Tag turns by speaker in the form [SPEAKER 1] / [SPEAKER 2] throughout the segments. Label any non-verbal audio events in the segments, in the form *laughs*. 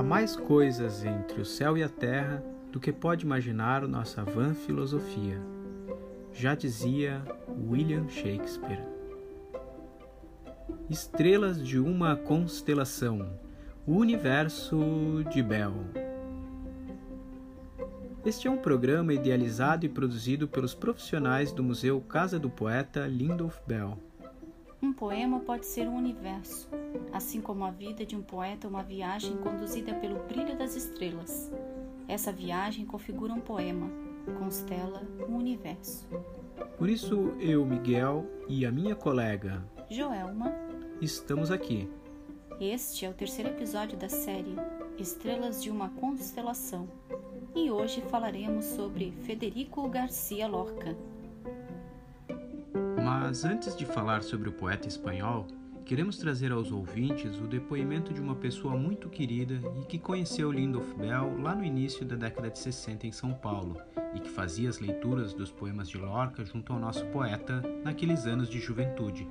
[SPEAKER 1] Há mais coisas entre o céu e a terra do que pode imaginar nossa vã filosofia. Já dizia William Shakespeare. Estrelas de uma constelação, o universo de Bell. Este é um programa idealizado e produzido pelos profissionais do Museu Casa do Poeta Lindolf Bell.
[SPEAKER 2] Um poema pode ser um universo, assim como a vida de um poeta é uma viagem conduzida pelo brilho das estrelas. Essa viagem configura um poema, constela um universo.
[SPEAKER 1] Por isso, eu, Miguel, e a minha colega
[SPEAKER 2] Joelma
[SPEAKER 1] estamos aqui.
[SPEAKER 2] Este é o terceiro episódio da série Estrelas de uma Constelação e hoje falaremos sobre Federico Garcia Lorca.
[SPEAKER 1] Mas antes de falar sobre o poeta espanhol, queremos trazer aos ouvintes o depoimento de uma pessoa muito querida e que conheceu Lindolf Bell lá no início da década de 60 em São Paulo e que fazia as leituras dos poemas de Lorca junto ao nosso poeta naqueles anos de juventude.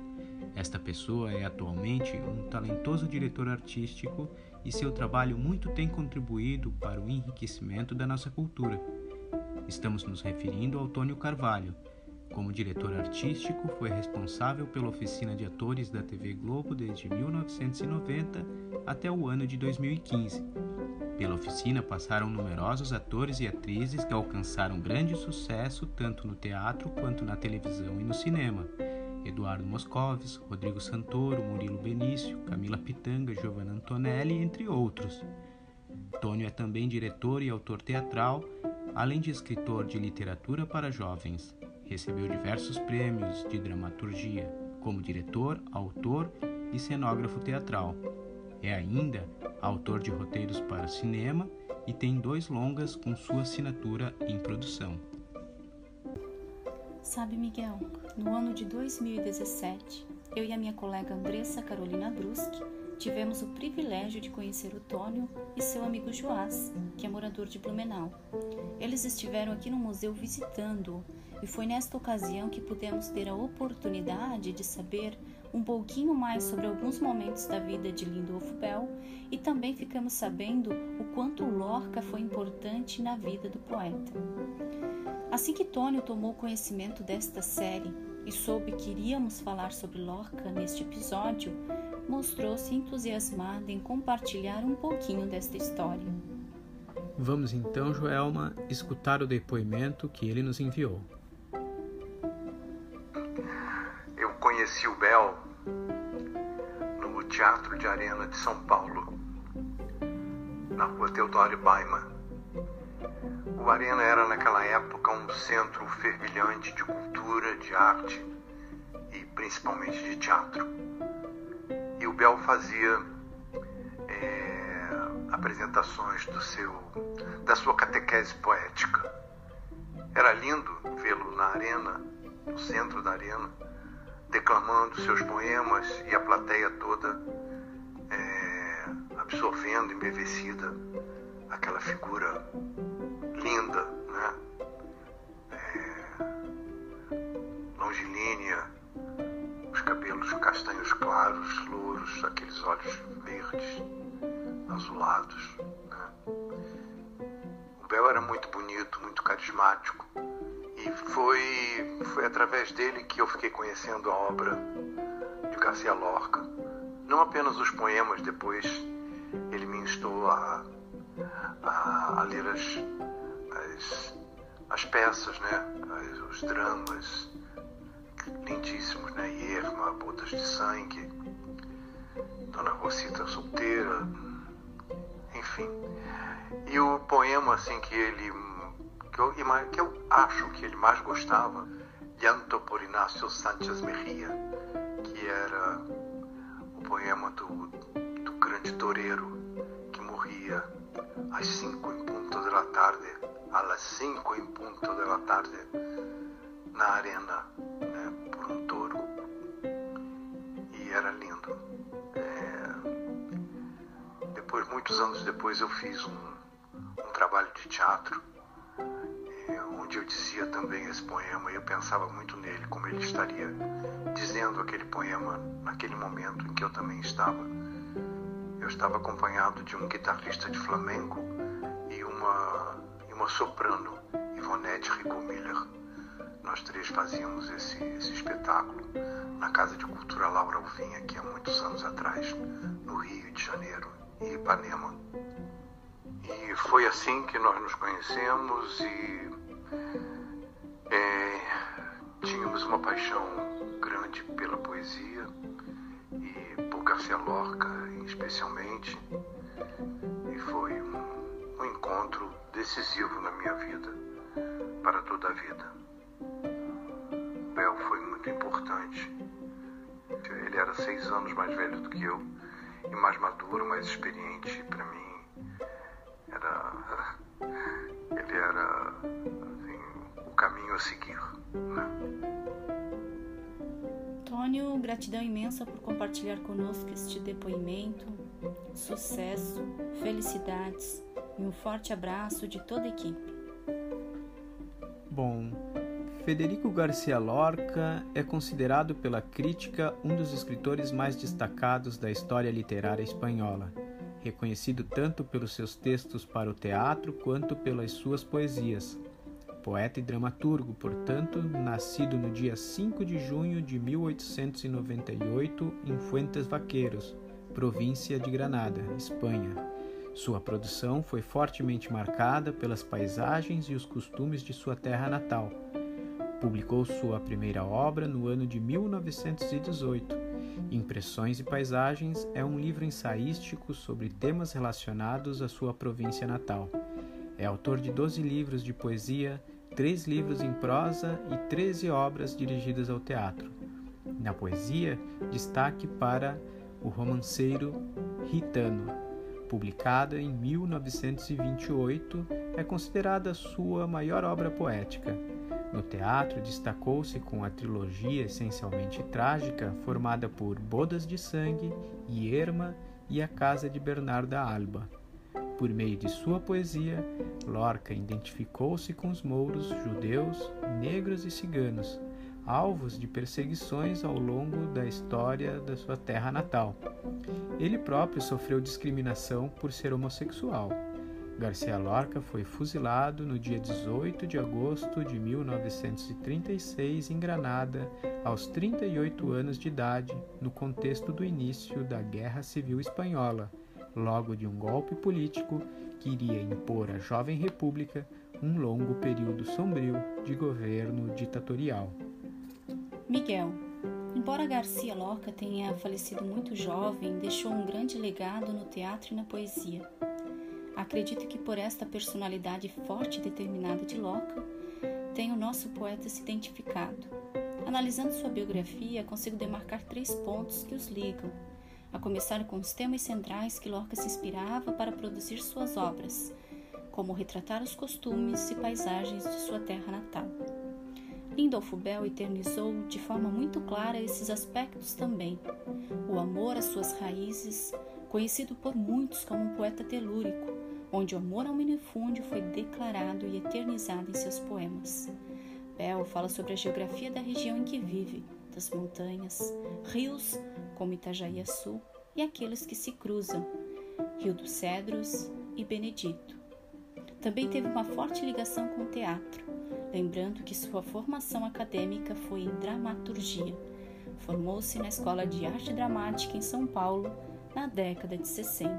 [SPEAKER 1] Esta pessoa é atualmente um talentoso diretor artístico e seu trabalho muito tem contribuído para o enriquecimento da nossa cultura. Estamos nos referindo ao Tônio Carvalho. Como diretor artístico, foi responsável pela oficina de atores da TV Globo desde 1990 até o ano de 2015. Pela oficina passaram numerosos atores e atrizes que alcançaram grande sucesso tanto no teatro quanto na televisão e no cinema. Eduardo Moscovis, Rodrigo Santoro, Murilo Benício, Camila Pitanga, Giovanna Antonelli, entre outros. Tônio é também diretor e autor teatral, além de escritor de literatura para jovens. Recebeu diversos prêmios de dramaturgia, como diretor, autor e cenógrafo teatral. É ainda autor de roteiros para cinema e tem dois longas com sua assinatura em produção.
[SPEAKER 2] Sabe, Miguel, no ano de 2017, eu e a minha colega Andressa Carolina Bruschi tivemos o privilégio de conhecer o Tônio e seu amigo Joás, que é morador de Blumenau. Eles estiveram aqui no museu visitando-o e foi nesta ocasião que pudemos ter a oportunidade de saber um pouquinho mais sobre alguns momentos da vida de Lindolfo Bell e também ficamos sabendo o quanto Lorca foi importante na vida do poeta. Assim que Tônio tomou conhecimento desta série e soube que iríamos falar sobre Lorca neste episódio, mostrou-se entusiasmado em compartilhar um pouquinho desta história.
[SPEAKER 1] Vamos então, Joelma, escutar o depoimento que ele nos enviou.
[SPEAKER 3] Conheci o Bel no Teatro de Arena de São Paulo, na rua Teodoro Baiman. O Arena era naquela época um centro fervilhante de cultura, de arte e principalmente de teatro. E o Bel fazia é, apresentações do seu, da sua catequese poética. Era lindo vê-lo na arena, no centro da arena, declamando seus poemas e a plateia toda é, absorvendo, embevecida, aquela figura linda, né? É, longilínea, os cabelos castanhos claros, louros, aqueles olhos verdes, azulados. Né? O Bel era muito bonito, muito carismático. E foi, foi através dele que eu fiquei conhecendo a obra de Garcia Lorca. Não apenas os poemas, depois ele me instou a, a, a ler as, as, as peças, né? As, os dramas lindíssimos, né? Irma, Botas de Sangue, Dona Rosita Solteira, enfim. E o poema assim que ele que eu, que eu acho que ele mais gostava, Llanto por Inácio Sánchez Mejia, que era o poema do, do grande toureiro que morria às cinco em ponto da tarde las 5 em ponto da tarde na arena né, por um touro e era lindo. É... Depois, muitos anos depois, eu fiz um, um trabalho de teatro onde eu dizia também esse poema e eu pensava muito nele, como ele estaria dizendo aquele poema naquele momento em que eu também estava eu estava acompanhado de um guitarrista de flamenco e uma, e uma soprano, Ivonete Ricomiller. Nós três fazíamos esse, esse espetáculo na Casa de Cultura Laura Alvim, aqui há muitos anos atrás, no Rio de Janeiro e Ipanema. E foi assim que nós nos conhecemos e é, tínhamos uma paixão grande pela poesia e por Garcia Lorca, especialmente. E foi um, um encontro decisivo na minha vida, para toda a vida. Bel foi muito importante. Ele era seis anos mais velho do que eu e mais maduro, mais experiente para mim era *laughs* ele era assim, o caminho a seguir. Né?
[SPEAKER 2] Tônio, gratidão imensa por compartilhar conosco este depoimento. Sucesso, felicidades e um forte abraço de toda a equipe.
[SPEAKER 1] Bom, Federico Garcia Lorca é considerado pela crítica um dos escritores mais destacados da história literária espanhola reconhecido tanto pelos seus textos para o teatro quanto pelas suas poesias. Poeta e dramaturgo, portanto, nascido no dia 5 de junho de 1898 em Fuentes Vaqueiros, província de Granada, Espanha. Sua produção foi fortemente marcada pelas paisagens e os costumes de sua terra natal. Publicou sua primeira obra no ano de 1918 Impressões e Paisagens é um livro ensaístico sobre temas relacionados à sua província natal. É autor de 12 livros de poesia, 3 livros em prosa e 13 obras dirigidas ao teatro. Na poesia, destaque para O Romanceiro Ritano, publicada em 1928, é considerada sua maior obra poética. No teatro, destacou-se com a trilogia essencialmente trágica formada por Bodas de Sangue, Irma e A Casa de Bernarda Alba. Por meio de sua poesia, Lorca identificou-se com os mouros, judeus, negros e ciganos, alvos de perseguições ao longo da história da sua terra natal. Ele próprio sofreu discriminação por ser homossexual. Garcia Lorca foi fuzilado no dia 18 de agosto de 1936 em Granada, aos 38 anos de idade, no contexto do início da Guerra Civil Espanhola, logo de um golpe político que iria impor à jovem república um longo período sombrio de governo ditatorial.
[SPEAKER 2] Miguel, embora Garcia Lorca tenha falecido muito jovem, deixou um grande legado no teatro e na poesia. Acredito que por esta personalidade forte e determinada de Locke, tem o nosso poeta se identificado. Analisando sua biografia, consigo demarcar três pontos que os ligam, a começar com os temas centrais que Lorca se inspirava para produzir suas obras, como retratar os costumes e paisagens de sua terra natal. Lindolfo Bell eternizou de forma muito clara esses aspectos também: o amor às suas raízes, conhecido por muitos como um poeta telúrico, onde o amor ao minifúndio foi declarado e eternizado em seus poemas. Bell fala sobre a geografia da região em que vive, das montanhas, rios como Itajaí-Açu e aqueles que se cruzam, Rio dos Cedros e Benedito. Também teve uma forte ligação com o teatro, lembrando que sua formação acadêmica foi em dramaturgia. Formou-se na Escola de Arte Dramática em São Paulo na década de 60.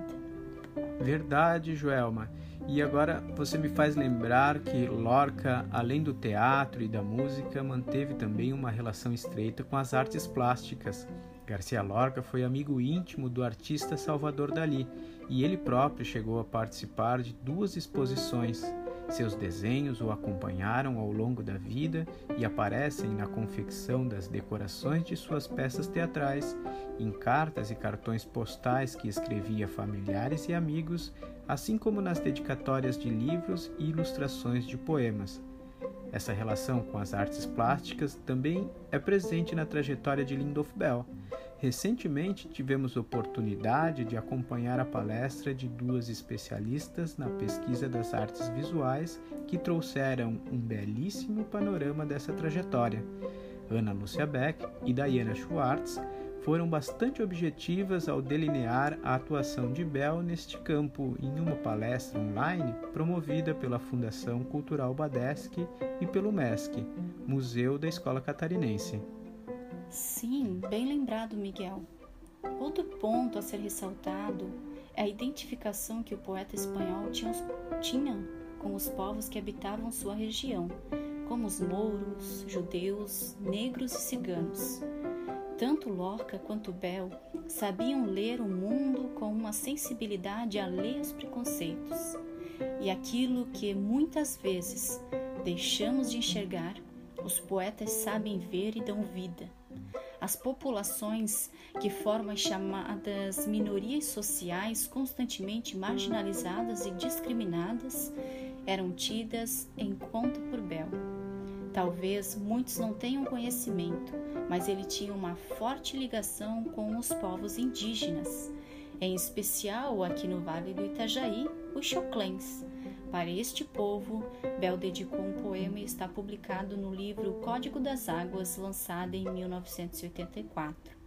[SPEAKER 1] Verdade, Joelma. E agora você me faz lembrar que Lorca, além do teatro e da música, manteve também uma relação estreita com as artes plásticas. Garcia Lorca foi amigo íntimo do artista Salvador Dali e ele próprio chegou a participar de duas exposições. Seus desenhos o acompanharam ao longo da vida e aparecem na confecção das decorações de suas peças teatrais, em cartas e cartões postais que escrevia a familiares e amigos, assim como nas dedicatórias de livros e ilustrações de poemas. Essa relação com as artes plásticas também é presente na trajetória de Lindolf Bell. Recentemente tivemos oportunidade de acompanhar a palestra de duas especialistas na pesquisa das artes visuais que trouxeram um belíssimo panorama dessa trajetória. Ana Lúcia Beck e Diana Schwartz foram bastante objetivas ao delinear a atuação de Bell neste campo em uma palestra online promovida pela Fundação Cultural Badesc e pelo MESC, Museu da Escola Catarinense.
[SPEAKER 2] Sim, bem lembrado, Miguel. Outro ponto a ser ressaltado é a identificação que o poeta espanhol tinha, tinha com os povos que habitavam sua região, como os mouros, judeus, negros e ciganos. Tanto Lorca quanto Bell sabiam ler o mundo com uma sensibilidade alheia aos preconceitos. E aquilo que muitas vezes deixamos de enxergar, os poetas sabem ver e dão vida. As populações que formam as chamadas minorias sociais constantemente marginalizadas e discriminadas eram tidas em conta por Bell. Talvez muitos não tenham conhecimento, mas ele tinha uma forte ligação com os povos indígenas, em especial aqui no Vale do Itajaí, os Choclens. Para este povo, Bel dedicou um poema e está publicado no livro Código das Águas, lançado em 1984.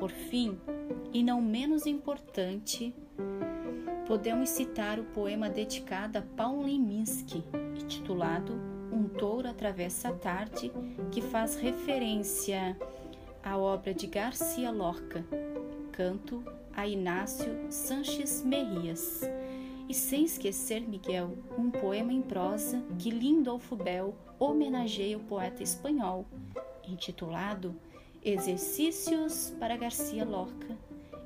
[SPEAKER 2] Por fim, e não menos importante, podemos citar o poema dedicado a Paulo Leminski, titulado um touro atravessa a tarde, que faz referência à obra de Garcia Lorca, canto a Inácio Sanches Merrias. E sem esquecer, Miguel, um poema em prosa que Lindolfo Bell homenageia o poeta espanhol, intitulado Exercícios para Garcia Lorca,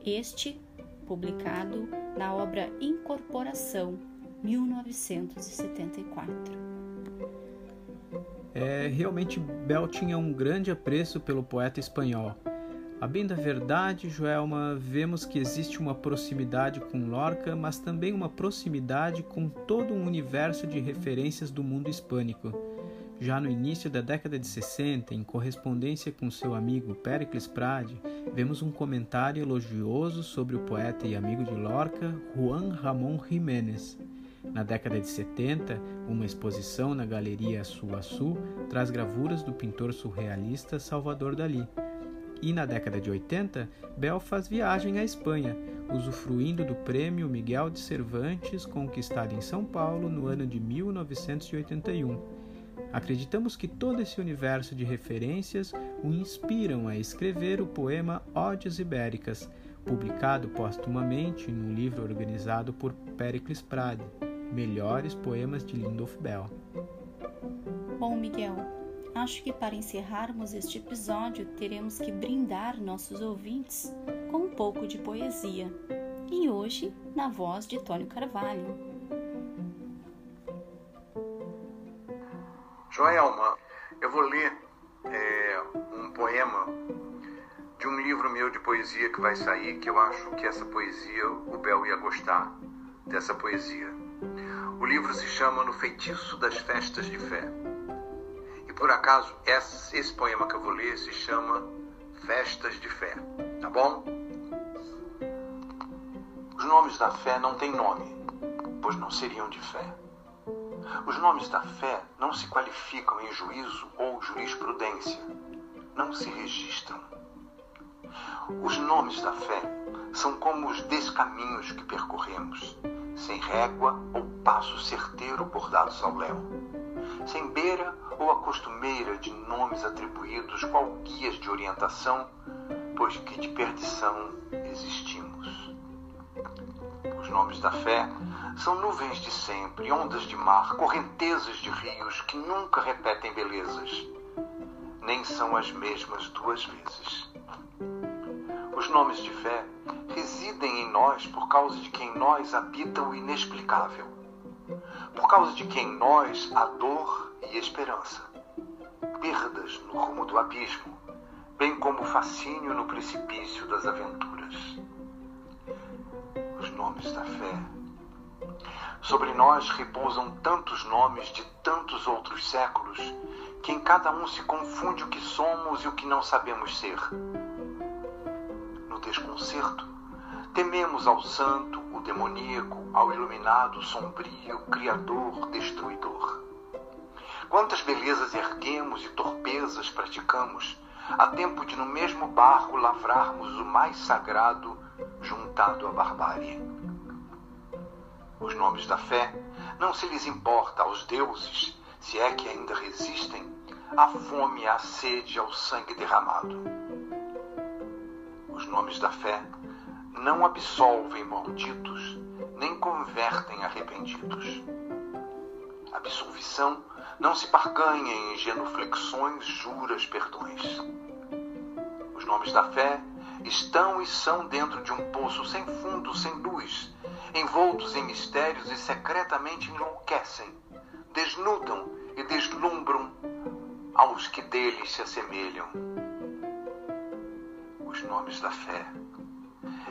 [SPEAKER 2] este publicado na obra Incorporação, 1974.
[SPEAKER 1] É, realmente Bell tinha um grande apreço pelo poeta espanhol. A bem da verdade, Joelma, vemos que existe uma proximidade com Lorca, mas também uma proximidade com todo um universo de referências do mundo hispânico. Já no início da década de 60, em correspondência com seu amigo Pericles Prade, vemos um comentário elogioso sobre o poeta e amigo de Lorca, Juan Ramón Jiménez. Na década de 70, uma exposição na Galeria Suaçu traz gravuras do pintor surrealista Salvador Dalí. E na década de 80, Bel faz viagem à Espanha, usufruindo do prêmio Miguel de Cervantes conquistado em São Paulo no ano de 1981. Acreditamos que todo esse universo de referências o inspiram a escrever o poema Odes Ibéricas, publicado postumamente no livro organizado por Pericles Prade. Melhores poemas de Lindolf Bell.
[SPEAKER 2] Bom, Miguel, acho que para encerrarmos este episódio teremos que brindar nossos ouvintes com um pouco de poesia. E hoje, na voz de Tônio Carvalho.
[SPEAKER 3] Joelma, eu vou ler é, um poema de um livro meu de poesia que vai sair, que eu acho que essa poesia o Bel ia gostar dessa poesia. O livro se chama No Feitiço das Festas de Fé. E por acaso, esse poema que eu vou ler se chama Festas de Fé. Tá bom? Os nomes da fé não têm nome, pois não seriam de fé. Os nomes da fé não se qualificam em juízo ou jurisprudência, não se registram. Os nomes da fé são como os descaminhos que percorremos sem régua ou passo certeiro bordados ao léu, sem beira ou a costumeira de nomes atribuídos qual guias de orientação, pois que de perdição existimos. Os nomes da fé são nuvens de sempre, ondas de mar, correntezas de rios que nunca repetem belezas, nem são as mesmas duas vezes. Os nomes de fé residem em nós por causa de quem nós habita o inexplicável, por causa de quem nós há dor e esperança, perdas no rumo do abismo, bem como fascínio no precipício das aventuras. Os nomes da fé. Sobre nós repousam tantos nomes de tantos outros séculos que em cada um se confunde o que somos e o que não sabemos ser desconcerto. Tememos ao santo, o demoníaco, ao iluminado, sombrio, criador, destruidor. Quantas belezas erguemos e torpezas praticamos, há tempo de no mesmo barro lavrarmos o mais sagrado juntado à barbárie. Os nomes da fé não se lhes importa aos deuses, se é que ainda resistem, a fome, a sede, ao sangue derramado. Os nomes da fé não absolvem malditos, nem convertem arrependidos. Absolvição não se barganha em genuflexões, juras, perdões. Os nomes da fé estão e são dentro de um poço sem fundo, sem luz, envoltos em mistérios e secretamente enlouquecem, desnudam e deslumbram aos que deles se assemelham. Nomes da fé,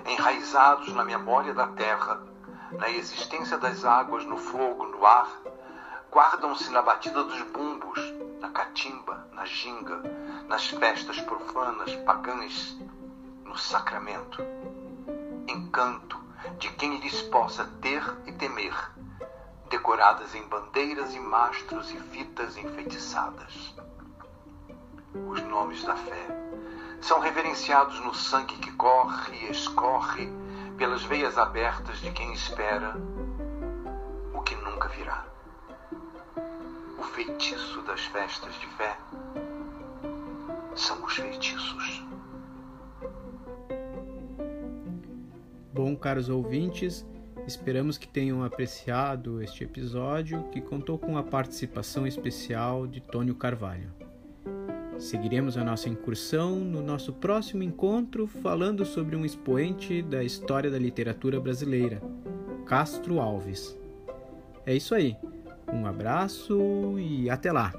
[SPEAKER 3] enraizados na memória da terra, na existência das águas, no fogo, no ar, guardam-se na batida dos bumbos, na catimba, na ginga, nas festas profanas, pagãs, no sacramento. Encanto de quem lhes possa ter e temer, decoradas em bandeiras e mastros e fitas enfeitiçadas. Os nomes da fé são reverenciados no sangue que corre e escorre pelas veias abertas de quem espera o que nunca virá o feitiço das festas de fé são os feitiços.
[SPEAKER 1] Bom, caros ouvintes, esperamos que tenham apreciado este episódio que contou com a participação especial de Tônio Carvalho. Seguiremos a nossa incursão no nosso próximo encontro falando sobre um expoente da história da literatura brasileira, Castro Alves. É isso aí. Um abraço e até lá!